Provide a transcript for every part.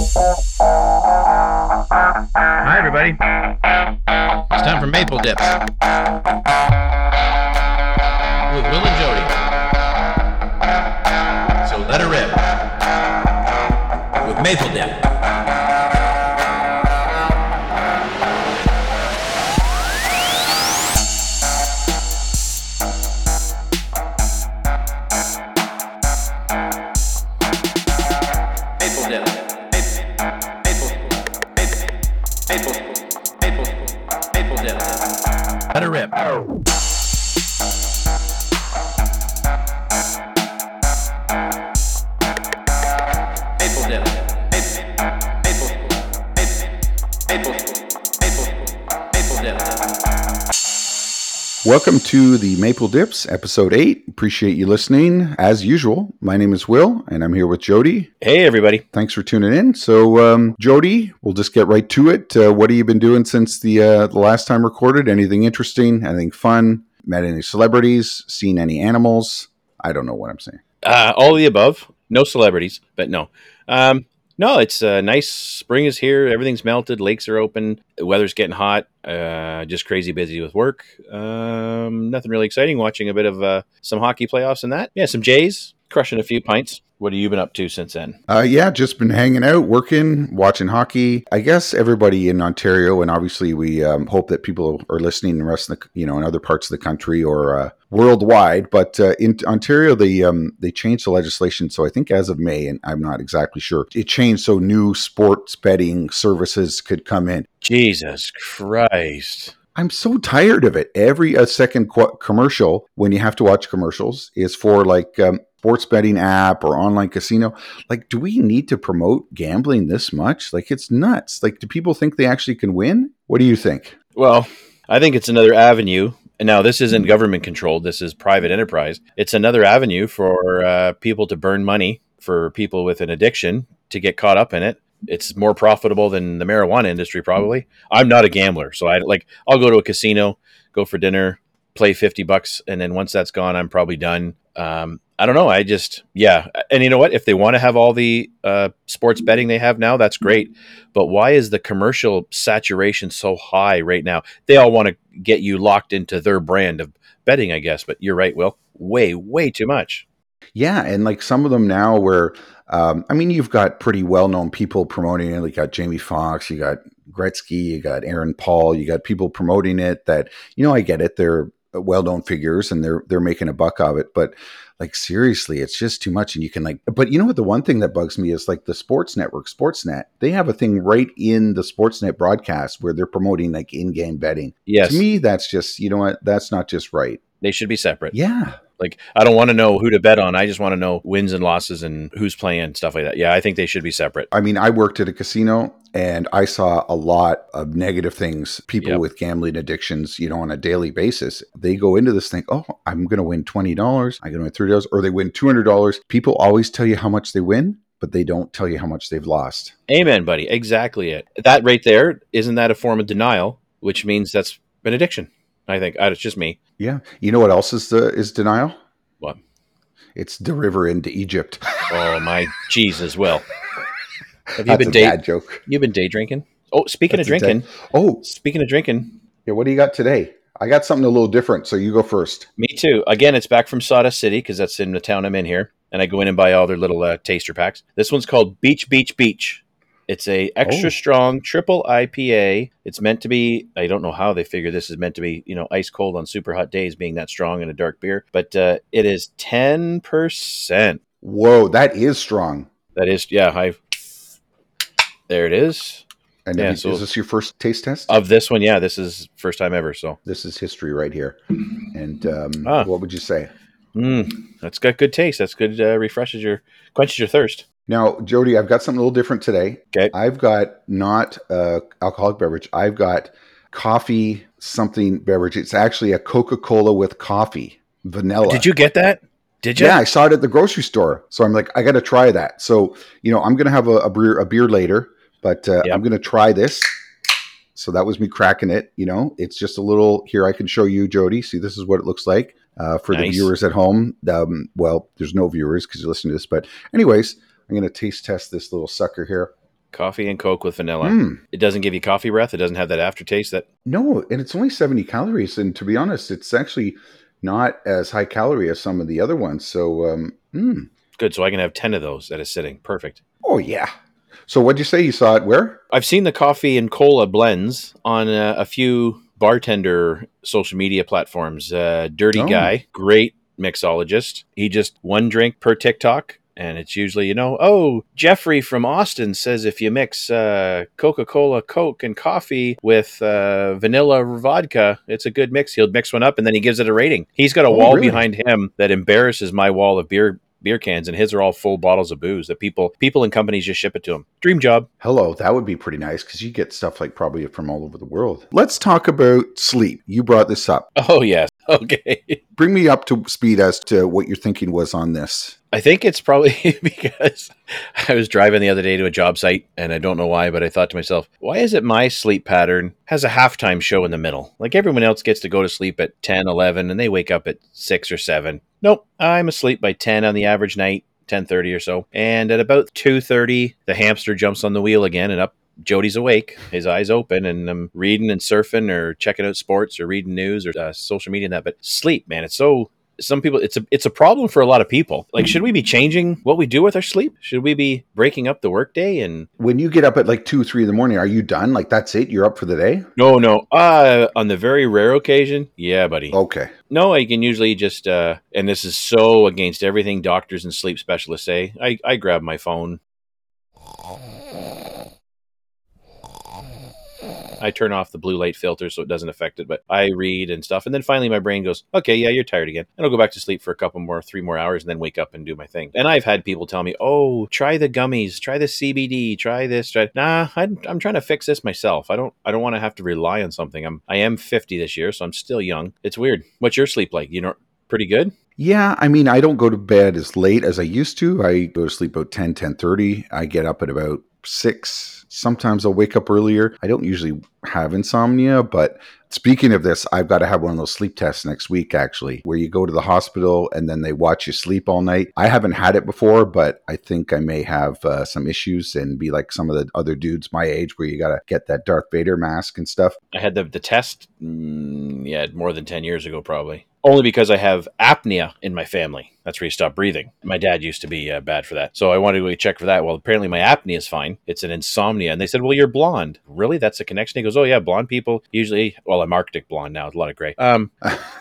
Hi, everybody. It's time for Maple Dips with Will and Jody. So let her rip with Maple Dip. Welcome to the Maple Dips, episode eight. Appreciate you listening. As usual, my name is Will, and I'm here with Jody. Hey, everybody. Thanks for tuning in. So, um, Jody, we'll just get right to it. Uh, what have you been doing since the uh, the last time recorded? Anything interesting? Anything fun? Met any celebrities? Seen any animals? I don't know what I'm saying. Uh, all of the above. No celebrities, but no. Um, no, it's uh, nice. Spring is here. Everything's melted. Lakes are open. The weather's getting hot. Uh, just crazy busy with work. Um, nothing really exciting. Watching a bit of uh, some hockey playoffs and that. Yeah, some Jays. Crushing a few pints. What have you been up to since then? Uh, yeah, just been hanging out, working, watching hockey. I guess everybody in Ontario, and obviously we um, hope that people are listening in the rest of the, you know, in other parts of the country or uh, worldwide. But uh, in Ontario, they um, they changed the legislation. So I think as of May, and I'm not exactly sure, it changed so new sports betting services could come in. Jesus Christ. I'm so tired of it. Every uh, second qu- commercial, when you have to watch commercials, is for like um, sports betting app or online casino. Like, do we need to promote gambling this much? Like, it's nuts. Like, do people think they actually can win? What do you think? Well, I think it's another avenue. Now this isn't government controlled. This is private enterprise. It's another avenue for uh, people to burn money for people with an addiction to get caught up in it. It's more profitable than the marijuana industry, probably. I'm not a gambler, so I like I'll go to a casino, go for dinner, play fifty bucks, and then once that's gone, I'm probably done. Um, I don't know. I just yeah, and you know what? If they want to have all the uh, sports betting they have now, that's great. But why is the commercial saturation so high right now? They all want to get you locked into their brand of betting, I guess. But you're right, Will. Way, way too much. Yeah, and like some of them now, where um, I mean, you've got pretty well-known people promoting it. You got Jamie Foxx, you got Gretzky, you got Aaron Paul, you got people promoting it. That you know, I get it; they're well-known figures and they're they're making a buck of it. But like seriously, it's just too much. And you can like, but you know what? The one thing that bugs me is like the sports network, Sportsnet. They have a thing right in the Sportsnet broadcast where they're promoting like in-game betting. Yes, To me, that's just you know what? That's not just right. they should be separate. Yeah. Like I don't want to know who to bet on. I just want to know wins and losses and who's playing stuff like that. Yeah, I think they should be separate. I mean, I worked at a casino and I saw a lot of negative things. People Yep. with gambling addictions, you know, on a daily basis, they go into this thing, oh, I'm going to win $20, I'm going to win $30, or they win $200. People always tell you how much they win, but they don't tell you how much they've lost. Amen, buddy. Exactly it. That right there isn't that a form of denial, which means that's an addiction. I think uh, it's just me. Yeah. You know what else is the is denial? What? It's the river into Egypt. Oh my Jesus, Well, Have you That's been a day bad joke. you've been day drinking? Oh, speaking That's of drinking, Oh, speaking of drinking, yeah. What do you got today? I got something a little different. So you go first. me too. Again, it's back from Sawdust City because that's in the town I'm in here, and I go in and buy all their little uh, taster packs. This one's called Beach Beach Beach. It's a extra Oh. strong triple IPA. It's meant to be. I don't know how they figure this is meant to be. You know, ice cold on super hot days, being that strong in a dark beer. But uh, it is ten percent. Whoa, that is strong. That is, yeah. I. There it is. And Yeah, you- so- is this your first taste test? Of this one, yeah, this is first time ever. So, this is history right here. And um, Ah. what would you say? mm, that's got good taste. That's good. Uh, refreshes your, quenches your thirst. Now, Jody, I've got something a little different today. Okay. I've got not uh, alcoholic beverage. I've got coffee something beverage. It's actually a Coca Cola with coffee, vanilla. Did you get that? Did you? Yeah, I saw it at the grocery store. So I'm like, I got to try that. So you know, I'm gonna have a, a beer a beer later, but uh, Yep. I'm gonna try this. So that was me cracking it. You know, it's just a little. Here, I can show you, Jody. See, this is what it looks like uh, for the viewers at home. Um, well, there's no viewers because you're listening to this, but anyways, I'm gonna taste test this little sucker here. Coffee and Coke with vanilla. Mm. It doesn't give you coffee breath. It doesn't have that aftertaste. That No, and it's only 70 calories. And to be honest, it's actually not as high calorie as some of the other ones. So, um, mm. good. So I can have ten of those at a sitting. Perfect. oh, yeah. So, what'd you say? You saw it where? I've seen the coffee and cola blends on uh, a few bartender social media platforms. Uh, Dirty Oh. guy, great mixologist. He just one drink per TikTok. And it's usually, you know, oh, Jeffrey from Austin says if you mix uh, Coca Cola, Coke, and coffee with uh, vanilla vodka, it's a good mix. He'll mix one up and then he gives it a rating. He's got a Oh, wall really? behind him that embarrasses my wall of beer beer cans, and his are all full bottles of booze that people people and companies just ship it to him. Dream job. Hello, that would be pretty nice because you get stuff like probably from all over the world. Let's talk about sleep. You brought this up. Oh yes. Okay. Bring me up to speed as to what your thinking was on this. I think it's probably because I was driving the other day to a job site and I don't know why, but I thought to myself, why is it my sleep pattern has a halftime show in the middle? Like everyone else gets to go to sleep at 10, 11, and they wake up at 6 or 7. Nope, I'm asleep by 10 on the average night, 10:30 or so. And at about 2:30, the hamster jumps on the wheel again and up Jody's awake, his eyes open, and I'm reading and surfing or checking out sports or reading news or uh, social media and that. But sleep, man, it's so. Some people, it's a it's a problem for a lot of people. Like, should we be changing what we do with our sleep? Should we be breaking up the workday? And When you get up at like two, three in the morning, are you done? Like that's it? You're up for the day? no, no. Uh, on the very rare occasion, yeah, buddy. Okay. No, I can usually just, uh, and this is so against everything doctors and sleep specialists say. I I grab my phone. I turn off the blue light filter so it doesn't affect it, but I read and stuff. And then finally my brain goes, okay, yeah, you're tired again. And I'll go back to sleep for a couple more, three more hours and then wake up and do my thing. And I've had people tell me, oh, try the gummies, try the CBD, try this, try. Nah, I'm, I'm trying to fix this myself. I don't, I don't want to have to rely on something. I'm, I am 50 this year, so I'm still young. It's weird. What's your sleep like? You know, pretty good? Yeah, I mean, I don't go to bed as late as I used to. I go to sleep about 10, 10.30. I get up at about 6. Sometimes I'll wake up earlier. I don't usually have insomnia, but speaking of this, I've got to have one of those sleep tests next week, actually, where you go to the hospital and then they watch you sleep all night. I haven't had it before, but I think I may have uh, some issues and be like some of the other dudes my age where you got to get that Darth Vader mask and stuff. I had the, the test, mm, yeah, more than 10 years ago, probably. Only because I have apnea in my family. That's where you stop breathing. My dad used to be uh, bad for that. So I wanted to go check for that. Well, apparently my apnea is fine. It's an insomnia. And they said, well, you're blonde. Really? That's a connection? He goes, oh, yeah, blonde people usually, well, I'm Arctic blonde now. It's a lot of gray. Um,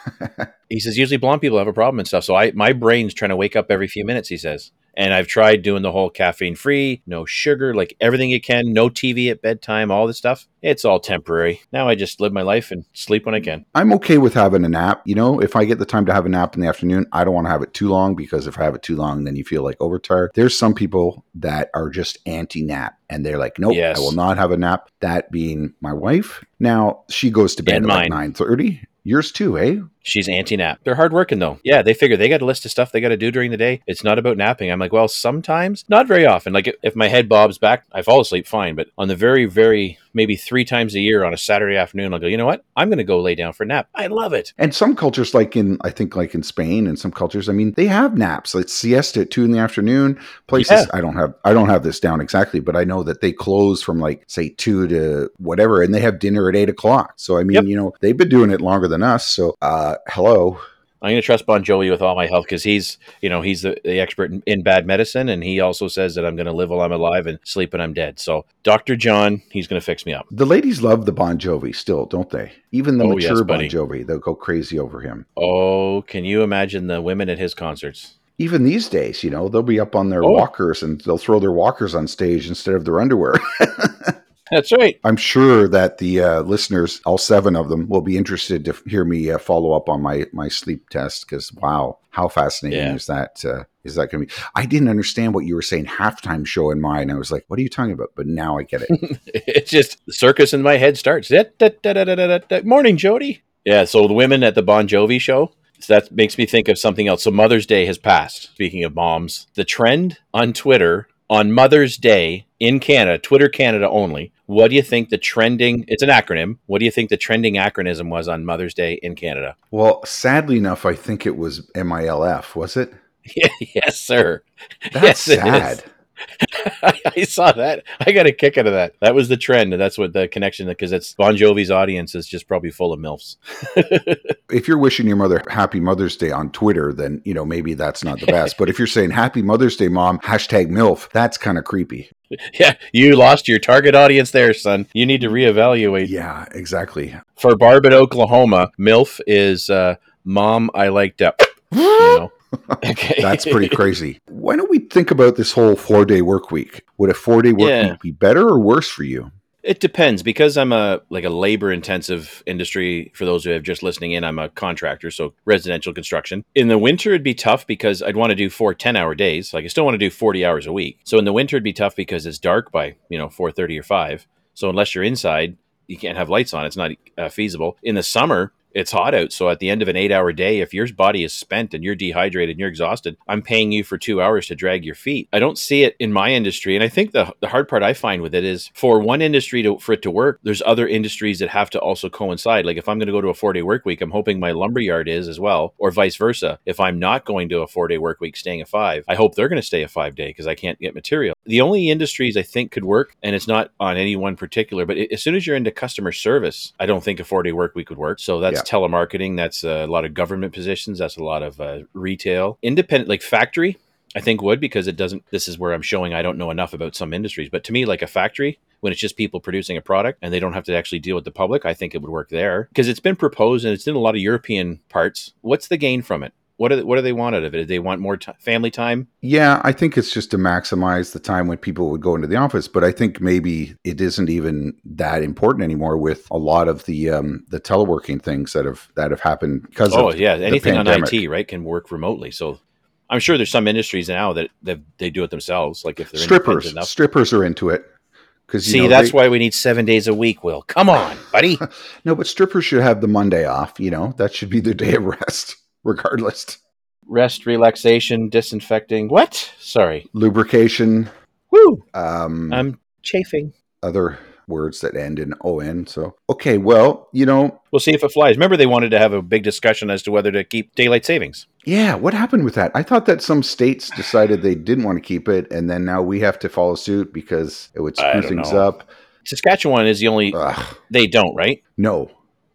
he says, usually blonde people have a problem and stuff. So I, my brain's trying to wake up every few minutes, he says. And I've tried doing the whole caffeine free, no sugar, like everything you can, no TV at bedtime, all this stuff. It's all temporary. Now I just live my life and sleep when I can. I'm okay with having a nap. You know, if I get the time to have a nap in the afternoon, I don't want to have it too long because if I have it too long, then you feel like overtired. There's some people that are just anti nap and they're like, nope, Yes. I will not have a nap. That being my wife. Now she goes to bed at like mine. 9.30. Yours too, eh? She's anti nap. They're hardworking though. Yeah, they figure they got a list of stuff they got to do during the day. It's not about napping. I'm like, well, sometimes, not very often. Like if- my head bobs back, I fall asleep fine. But on the very, very, maybe three times a year on a Saturday afternoon, I'll go, you know what? I'm going to go lay down for a nap. I love it. And some cultures, like in, I think, like in Spain and some cultures, I mean, they have naps. Like siesta at two in the afternoon. Places, Yeah. I don't have, I don't have this down exactly, but I know that they close from like say two to whatever, and they have dinner at eight o'clock. So I mean, Yep. you know, they've been doing it longer than us. So, uh, Uh, hello. I'm going to trust Bon Jovi with all my health because he's, you know, he's the, the expert in, in bad medicine. And he also says that I'm going to live while I'm alive and sleep when I'm dead. So Dr. John, he's going to fix me up. The ladies love the Bon Jovi still, don't they? Even the Oh, mature yes, Bon. Jovi, they'll go crazy over him. Oh, can you imagine the women at his concerts? Even these days, you know, they'll be up on their Oh. walkers and they'll throw their walkers on stage instead of their underwear. That's right. I'm sure that the uh, listeners, all seven of them, will be interested to hear me uh, follow up on my my sleep test because wow, how fascinating Yeah. is that? Uh, is that going to be? I didn't understand what you were saying. Halftime show in mine. I was like, what are you talking about? But now I get it. it's just the circus in my head starts. Da, da, da, da, da, da, da. Morning, Jody. Yeah, so the women at the Bon Jovi show. So that makes me think of something else. So Mother's Day has passed. Speaking of moms, the trend on Twitter on Mother's Day in Canada, Twitter Canada only. What do you think the trending? It's an acronym. What do you think the trending acronym was on Mother's Day in Canada? well, sadly enough, I think it was MILF. Was it? yes, sir. That's Yes, sad. I saw that. I got a kick out of that. That was the trend, and that's what the connection because it's Bon Jovi's audience is just probably full of milfs. if you're wishing your mother happy Mother's Day on Twitter, then you know maybe that's not the best. but if you're saying Happy Mother's Day, Mom, hashtag MILF, that's kind of creepy. Yeah, you lost your target audience there, son. You need to reevaluate. Yeah, exactly. For Barbara, Oklahoma, MILF is uh, Mom, I like that. You know? Okay. That's pretty crazy. Why don't we think about this whole four day work week? Would a four day work yeah. week be better or worse for you? It depends because I'm a like a labor intensive industry. For those who have just listening in, I'm a contractor, so residential construction. In the winter, it'd be tough because I'd want to do four 10 hour days. Like I still want to do 40 hours a week. So in the winter, it'd be tough because it's dark by you know 4:30 or 5. So unless you're inside, you can't have lights on. It's not uh, feasible. In the summer, it's hot out. So at the end of an eight hour day, if your body is spent and you're dehydrated and you're exhausted, I'm paying you for two hours to drag your feet. I don't see it in my industry. And I think the, the hard part I find with it is for one industry to, for it to work, there's other industries that have to also coincide. Like if I'm going to go to a four day work week, I'm hoping my lumber yard is as well, or vice versa. If I'm not going to a four day work week, staying a five, I hope they're going to stay a five day because I can't get material. The only industries I think could work, and it's not on any one particular, but as soon as you're into customer service, I don't think a four day work week would work. So that's yeah. Telemarketing. That's a lot of government positions. That's a lot of uh, retail, independent, like factory. I think would because it doesn't. This is where I'm showing I don't know enough about some industries, but to me, like a factory, when it's just people producing a product and they don't have to actually deal with the public, I think it would work there because it's been proposed and it's in a lot of European parts. What's the gain from it? What do they, what do they want out of it? Do they want more t- family time? Yeah, I think it's just to maximize the time when people would go into the office. But I think maybe it isn't even that important anymore with a lot of the um, the teleworking things that have that have happened because. Oh yeah, anything on IT right can work remotely. So I'm sure there's some industries now that, that they do it themselves. Like if they're strippers, strippers are into it. Because see, know, that's they, why we need seven days a week. Will come on, buddy. no, but strippers should have the Monday off. You know, that should be their day of rest regardless. Rest, relaxation, disinfecting. What? Sorry. Lubrication. Woo. Um, I'm chafing. Other words that end in on. So, okay, well, you know, we'll see if it flies. Remember, they wanted to have a big discussion as to whether to keep daylight savings. Yeah, what happened with that? I thought that some states decided they didn't want to keep it, and then now we have to follow suit because it would screw things know. up. Saskatchewan is the only. Ugh. They don't, right? No,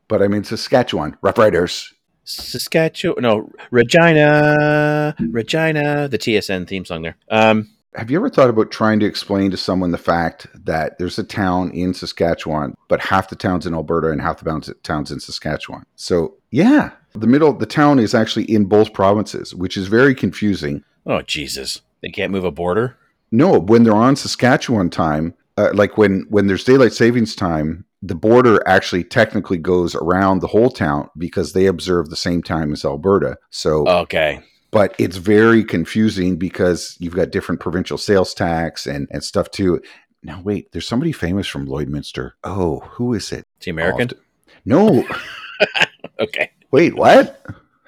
but I mean Saskatchewan Roughriders. Saskatchewan, no, Regina, Regina, the TSN theme song there. Um, have you ever thought about trying to explain to someone the fact that there's a town in Saskatchewan, but half the town's in Alberta and half the town's in Saskatchewan? So, yeah, the middle, the town is actually in both provinces, which is very confusing. Oh, Jesus. They can't move a border? No, when they're on Saskatchewan time, uh, like when, when there's daylight savings time, the border actually technically goes around the whole town because they observe the same time as Alberta. So okay, but it's very confusing because you've got different provincial sales tax and and stuff too. Now wait, there's somebody famous from Lloydminster. Oh, who is it? The American? Oh, no. okay. Wait, what?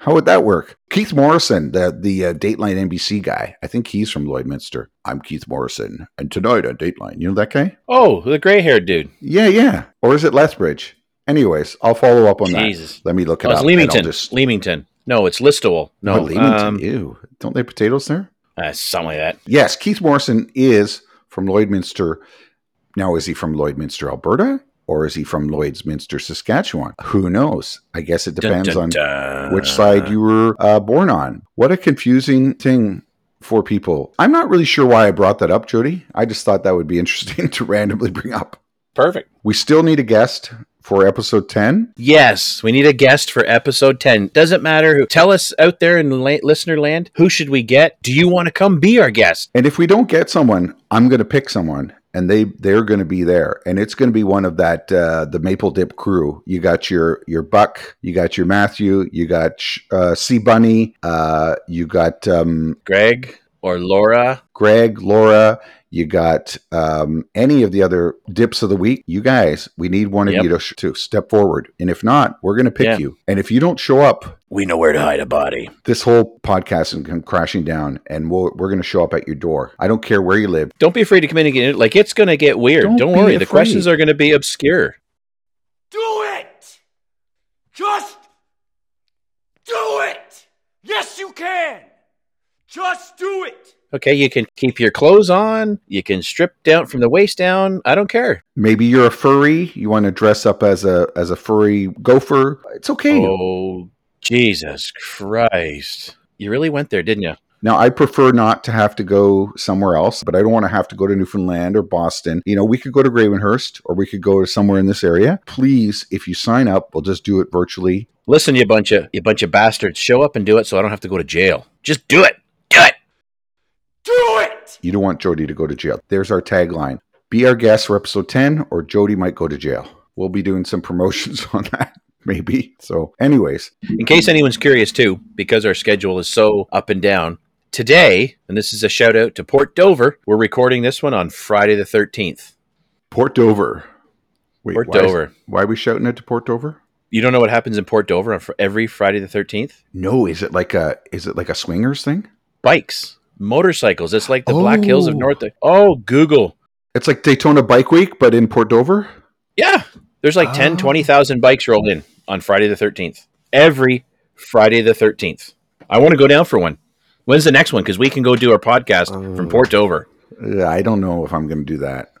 How would that work? Keith Morrison, the the uh, Dateline NBC guy. I think he's from Lloydminster. I'm Keith Morrison, and tonight on Dateline, you know that guy? Oh, the gray haired dude. Yeah, yeah. Or is it Lethbridge? Anyways, I'll follow up on Jesus. that. Let me look it oh, up. Leamington. Just... Leamington. No, it's Listowel. No, oh, Leamington. Um, Ew. Don't they have potatoes there? Uh, something like that. Yes, Keith Morrison is from Lloydminster. Now, is he from Lloydminster, Alberta? or is he from Lloydsminster, Saskatchewan? Who knows? I guess it depends dun, dun, dun. on which side you were uh, born on. What a confusing thing for people. I'm not really sure why I brought that up, Jody. I just thought that would be interesting to randomly bring up. Perfect. We still need a guest for episode 10? Yes, we need a guest for episode 10. Doesn't matter who. Tell us out there in la- listener land, who should we get? Do you want to come be our guest? And if we don't get someone, I'm going to pick someone and they they're going to be there and it's going to be one of that uh, the maple dip crew you got your your buck you got your matthew you got uh, c bunny uh, you got um, greg or laura greg laura you got um, any of the other dips of the week, you guys, we need one yep. of you to, to step forward. And if not, we're going to pick yeah. you. And if you don't show up, we know where to hide a body. This whole podcast is come crashing down, and we we are going to show up at your door. I don't care where you live. Don't be afraid to come in and get it. Like, it's going to get weird. Don't, don't worry. Afraid. The questions are going to be obscure. Do it! Just do it! Yes, you can! Just do it! Okay, you can keep your clothes on. You can strip down from the waist down. I don't care. Maybe you're a furry. You want to dress up as a as a furry gopher. It's okay. Oh, Jesus Christ! You really went there, didn't you? Now, I prefer not to have to go somewhere else, but I don't want to have to go to Newfoundland or Boston. You know, we could go to Gravenhurst or we could go to somewhere in this area. Please, if you sign up, we'll just do it virtually. Listen, you bunch of you bunch of bastards, show up and do it, so I don't have to go to jail. Just do it. Do it. Do it! You don't want Jody to go to jail. There's our tagline Be our guest for episode 10, or Jody might go to jail. We'll be doing some promotions on that, maybe. So, anyways, In case anyone's curious too, because our schedule is so up and down, today, and this is a shout out to Port Dover, we're recording this one on Friday the 13th. Port Dover. Wait, Port why is- Dover. why are we shouting it to Port Dover? You don't know what happens in Port Dover on fr- every Friday the 13th? No, is it like a is it like a swingers thing? Bikes, motorcycles. It's like the Black Hills of Oh. North. Oh, Google. It's like Daytona Bike Week, but in Port Dover. Yeah. There's like 10, Oh. 20,000 bikes rolled in on Friday the 13th. Every Friday the 13th. I want to go down for one. When's the next one? Because we can go do our podcast from Oh. Port Dover. I don't know if I'm going to do that.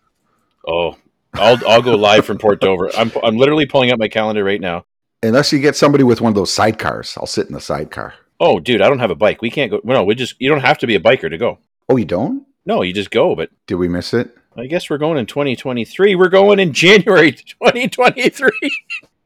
Oh, I'll, I'll go live from Port Dover. I'm, I'm literally pulling up my calendar right now. Unless you get somebody with one of those sidecars, I'll sit in the sidecar. Oh, dude, I don't have a bike. We can't go. No, we just, you don't have to be a biker to go. Oh, you don't? No, you just go. But Did we miss it? I guess we're going in 2023. We're going in January 2023.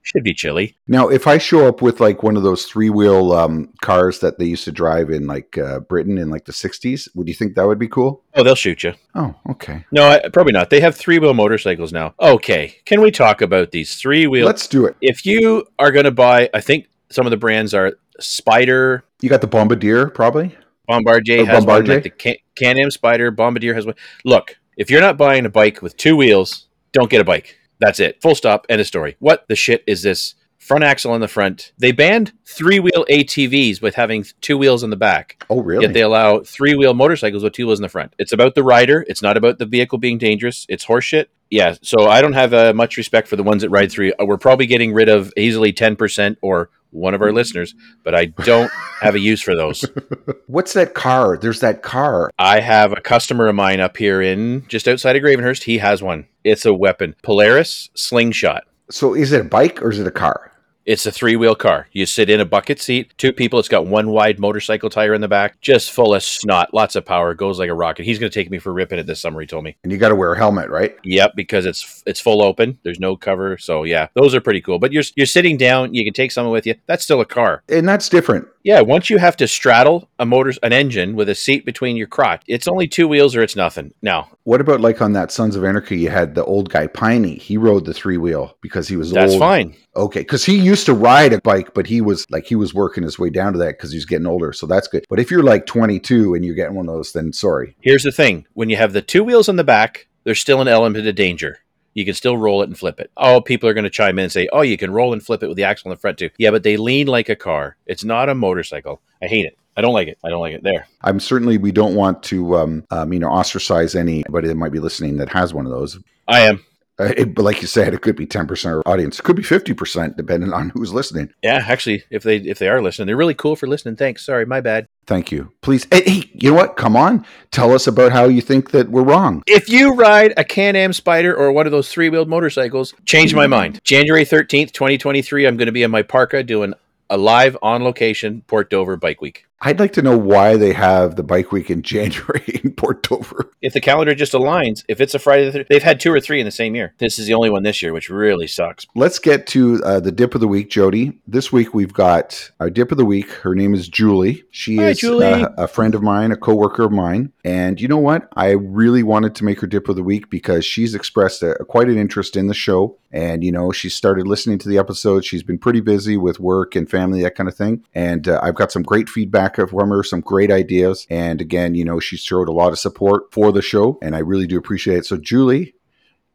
Should be chilly. Now, if I show up with like one of those three wheel um, cars that they used to drive in like uh, Britain in like the 60s, would you think that would be cool? Oh, they'll shoot you. Oh, okay. No, I, probably not. They have three wheel motorcycles now. Okay, can we talk about these three wheel? Let's do it. if you are going to buy, I think some of the brands are Spyder, You got the Bombardier, probably? Bombardier Oh, has one, Bombardier? like the Can- Can-Am Spyder, Bombardier has one. Look, if you're not buying a bike with two wheels, don't get a bike. That's it. Full stop. End of story. What the shit is this? Front axle on the front. They banned three-wheel ATVs with having two wheels in the back. Oh, really? Yet they allow three wheel motorcycles with two wheels in the front. It's about the rider. It's not about the vehicle being dangerous. It's horseshit. Yeah. So I don't have uh, much respect for the ones that ride three. Uh, We're probably getting rid of easily 10% or one of our listeners, but I don't have a use for those. What's that car? There's that car. I have a customer of mine up here in just outside of Gravenhurst. He has one. It's a weapon Polaris Slingshot. So is it a bike or is it a car? It's a three wheel car. You sit in a bucket seat, two people. It's got one wide motorcycle tire in the back, just full of snot, lots of power, goes like a rocket. He's going to take me for ripping it this summer. He told me. And you got to wear a helmet, right? Yep, because it's it's full open. There's no cover, so yeah, those are pretty cool. But you're you're sitting down. You can take someone with you. That's still a car. And that's different. Yeah, once you have to straddle a motor, an engine with a seat between your crotch, it's only two wheels or it's nothing. Now What about like on that Sons of Anarchy? You had the old guy Piney. He rode the three wheel because he was old. that's old. fine. Okay, because he used to ride a bike, but he was like he was working his way down to that because he was getting older. So that's good. But if you're like 22 and you're getting one of those, then sorry. Here's the thing: when you have the two wheels on the back, there's still an element of danger. You can still roll it and flip it. Oh, people are going to chime in and say, "Oh, you can roll and flip it with the axle in the front too." Yeah, but they lean like a car. It's not a motorcycle. I hate it. I don't like it. I don't like it. There. I'm certainly we don't want to um, um you know ostracize anybody that might be listening that has one of those. I am. Uh, it, but like you said, it could be 10% of our audience. It could be 50% depending on who's listening. Yeah, actually, if they if they are listening, they're really cool for listening. Thanks. Sorry, my bad. Thank you. Please. Hey, hey, you know what? Come on. Tell us about how you think that we're wrong. If you ride a Can-Am Spyder or one of those three-wheeled motorcycles, change my mind. January 13th, 2023, I'm going to be in my parka doing a live on location Port Dover Bike Week. I'd like to know why they have the bike week in January in Port Dover. If the calendar just aligns, if it's a Friday the 13th, they've had two or three in the same year. This is the only one this year, which really sucks. Let's get to uh, the dip of the week, Jody. This week we've got our dip of the week. Her name is Julie. She Hi, is Julie. Uh, a friend of mine, a coworker of mine. And you know what? I really wanted to make her dip of the week because she's expressed a, quite an interest in the show. And, you know, she started listening to the episode. She's been pretty busy with work and family, that kind of thing. And uh, I've got some great feedback from her, some great ideas. And again, you know, she showed a lot of support for the show. And I really do appreciate it. So, Julie,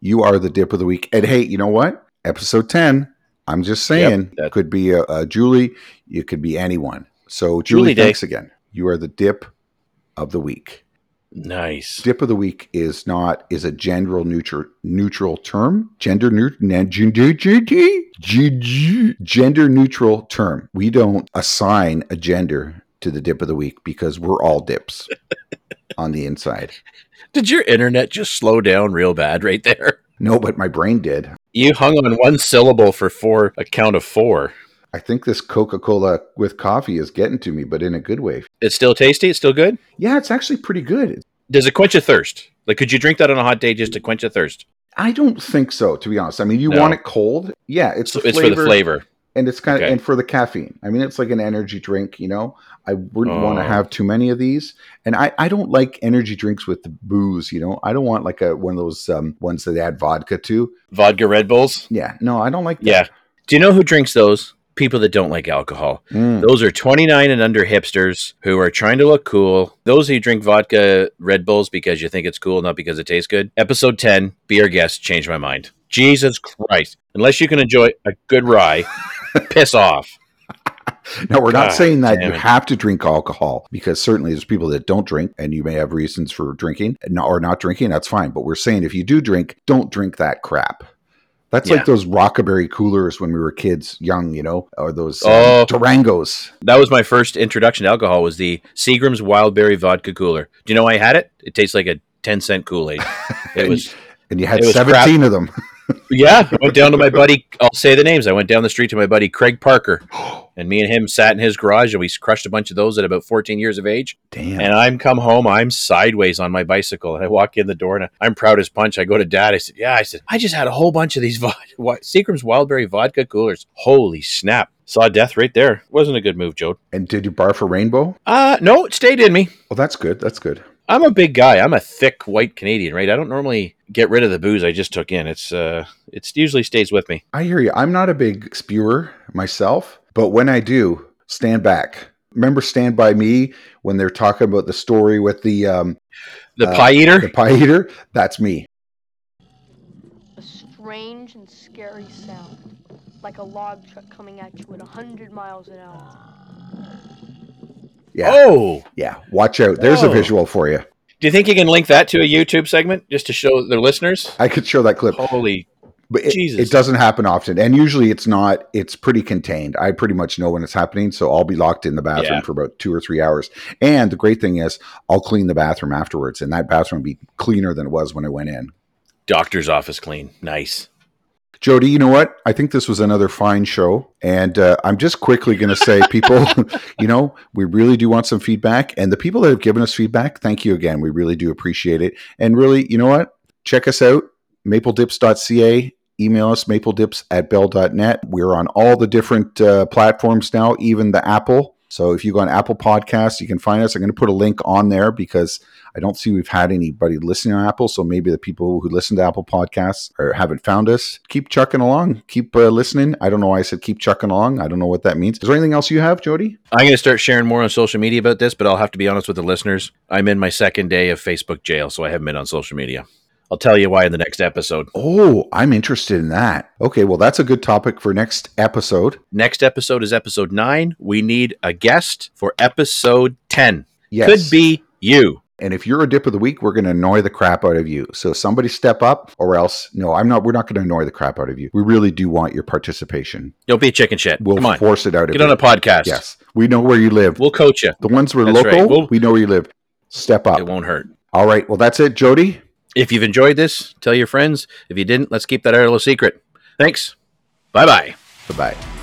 you are the dip of the week. And hey, you know what? Episode 10, I'm just saying, that- could be a, a Julie, it could be anyone. So, Julie, Julie Day. thanks again. You are the dip of the week. Nice. Dip of the week is not is a gender neutral neutral term. Gender neutral gender neutral term. We don't assign a gender to the dip of the week because we're all dips on the inside. Did your internet just slow down real bad right there? No, but my brain did. You hung on one syllable for four, a count of four. I think this Coca Cola with coffee is getting to me, but in a good way. It's still tasty. It's still good. Yeah, it's actually pretty good. Does it quench a thirst? Like, could you drink that on a hot day just to quench a thirst? I don't think so, to be honest. I mean, you No. want it cold. Yeah, it's So it's for the flavor. and it's kind of Okay. and for the caffeine. I mean, it's like an energy drink. You know, I wouldn't want to Oh. have too many of these, and I I don't like energy drinks with the booze. You know, I don't want like a one of those um, ones that they add vodka to. Vodka Red Bulls. Yeah, no, I don't like that. Yeah. Do you know who drinks those? People that don't like alcohol. Mm. Those are 29 and under hipsters who are trying to look cool. Those who drink vodka Red Bulls because you think it's cool, not because it tastes good. Episode 10, Be Our Guest, changed my mind. Jesus Christ. Unless you can enjoy a good rye, piss off. Now, we're not saying that you have to drink alcohol because certainly there's people that don't drink and you may have reasons for drinking or not drinking. That's fine. But we're saying if you do drink, don't drink that crap. That's Yeah. like those Rockaberry coolers when we were kids, young, you know, or those um, Oh. Durangos. That was my first introduction to alcohol was the Seagram's Wildberry Vodka Cooler. Do you know why I had it? It tastes like a 10 cent Kool-Aid. It was And you had was 17 of them. Yeah, I went down to my buddy. I'll say the names. I went down the street to my buddy Craig Parker, and me and him sat in his garage, and we crushed a bunch of those at about 14 years of age. Damn. And I'm come home, I'm sideways on my bicycle, and I walk in the door, and I'm proud as punch. I go to Dad. I said, "Yeah," I said, "I just had a whole bunch of these vod- wa- Seagram's Wildberry vodka coolers. Holy snap! Saw death right there. Wasn't a good move, Joe. And did you barf a rainbow? Uh no, it stayed in me. Well, that's good. That's good. I'm a big guy. I'm a thick white Canadian, right? I don't normally get rid of the booze I just took in. It's uh, it's usually stays with me. I hear you. I'm not a big spewer myself, but when I do, stand back. Remember Stand By Me when they're talking about the story with the um, The Uh, pie eater. the pie eater? That's me. A strange and scary sound, like a log truck coming at you at 100 miles an hour. Yeah. Oh, Yeah. Watch out. There's a Oh. visual for you. do you think you can link that to a YouTube segment just to show their listeners? I could show that clip. Holy, But it, Jesus. it doesn't happen often. And usually it's not, it's pretty contained. I pretty much know when it's happening. So I'll be locked in the bathroom Yeah. for about two or three hours. And the great thing is, I'll clean the bathroom afterwards. And that bathroom will be cleaner than it was when I went in. doctor's office clean. Nice. Jody, you know what? I think this was another fine show. And uh, I'm just quickly going to say, people, you know, we really do want some feedback. And the people that have given us feedback, thank you again. We really do appreciate it. And really, you know what? Check us out, mapledips.ca. Email us, mapledips at bell.net. We're on all the different uh, platforms now, even the Apple. So if you go on Apple Podcasts, you can find us. I'm going to put a link on there because I don't see we've had anybody listening on Apple. So maybe the people who listen to Apple Podcasts or haven't found us. Keep chucking along. Keep uh, listening. I don't know why I said keep chucking along. I don't know what that means. Is there anything else you have, Jody? I'm going to start sharing more on social media about this, but I'll have to be honest with the listeners. I'm in my second day of Facebook jail, so I haven't been on social media. I'll tell you why in the next episode. Oh, I'm interested in that. Okay, well, that's a good topic for next episode. Next episode is episode nine. We need a guest for episode 10. Yes. Could be you. And if you're a dip of the week, we're going to annoy the crap out of you. So somebody step up, or else, no, I'm not. We're not going to annoy the crap out of you. We really do want your participation. Don't be a chicken shit. We'll Come on. force it out of Get you. on a podcast. Yes, we know where you live. We'll coach you. the ones we're That's local, right. We'll- we know where you live. Step up. It won't hurt. All right. Well, that's it, Jody. If you've enjoyed this, tell your friends. If you didn't, let's keep that our little secret. Thanks. Bye bye. Bye bye.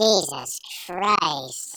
Jesus Christ.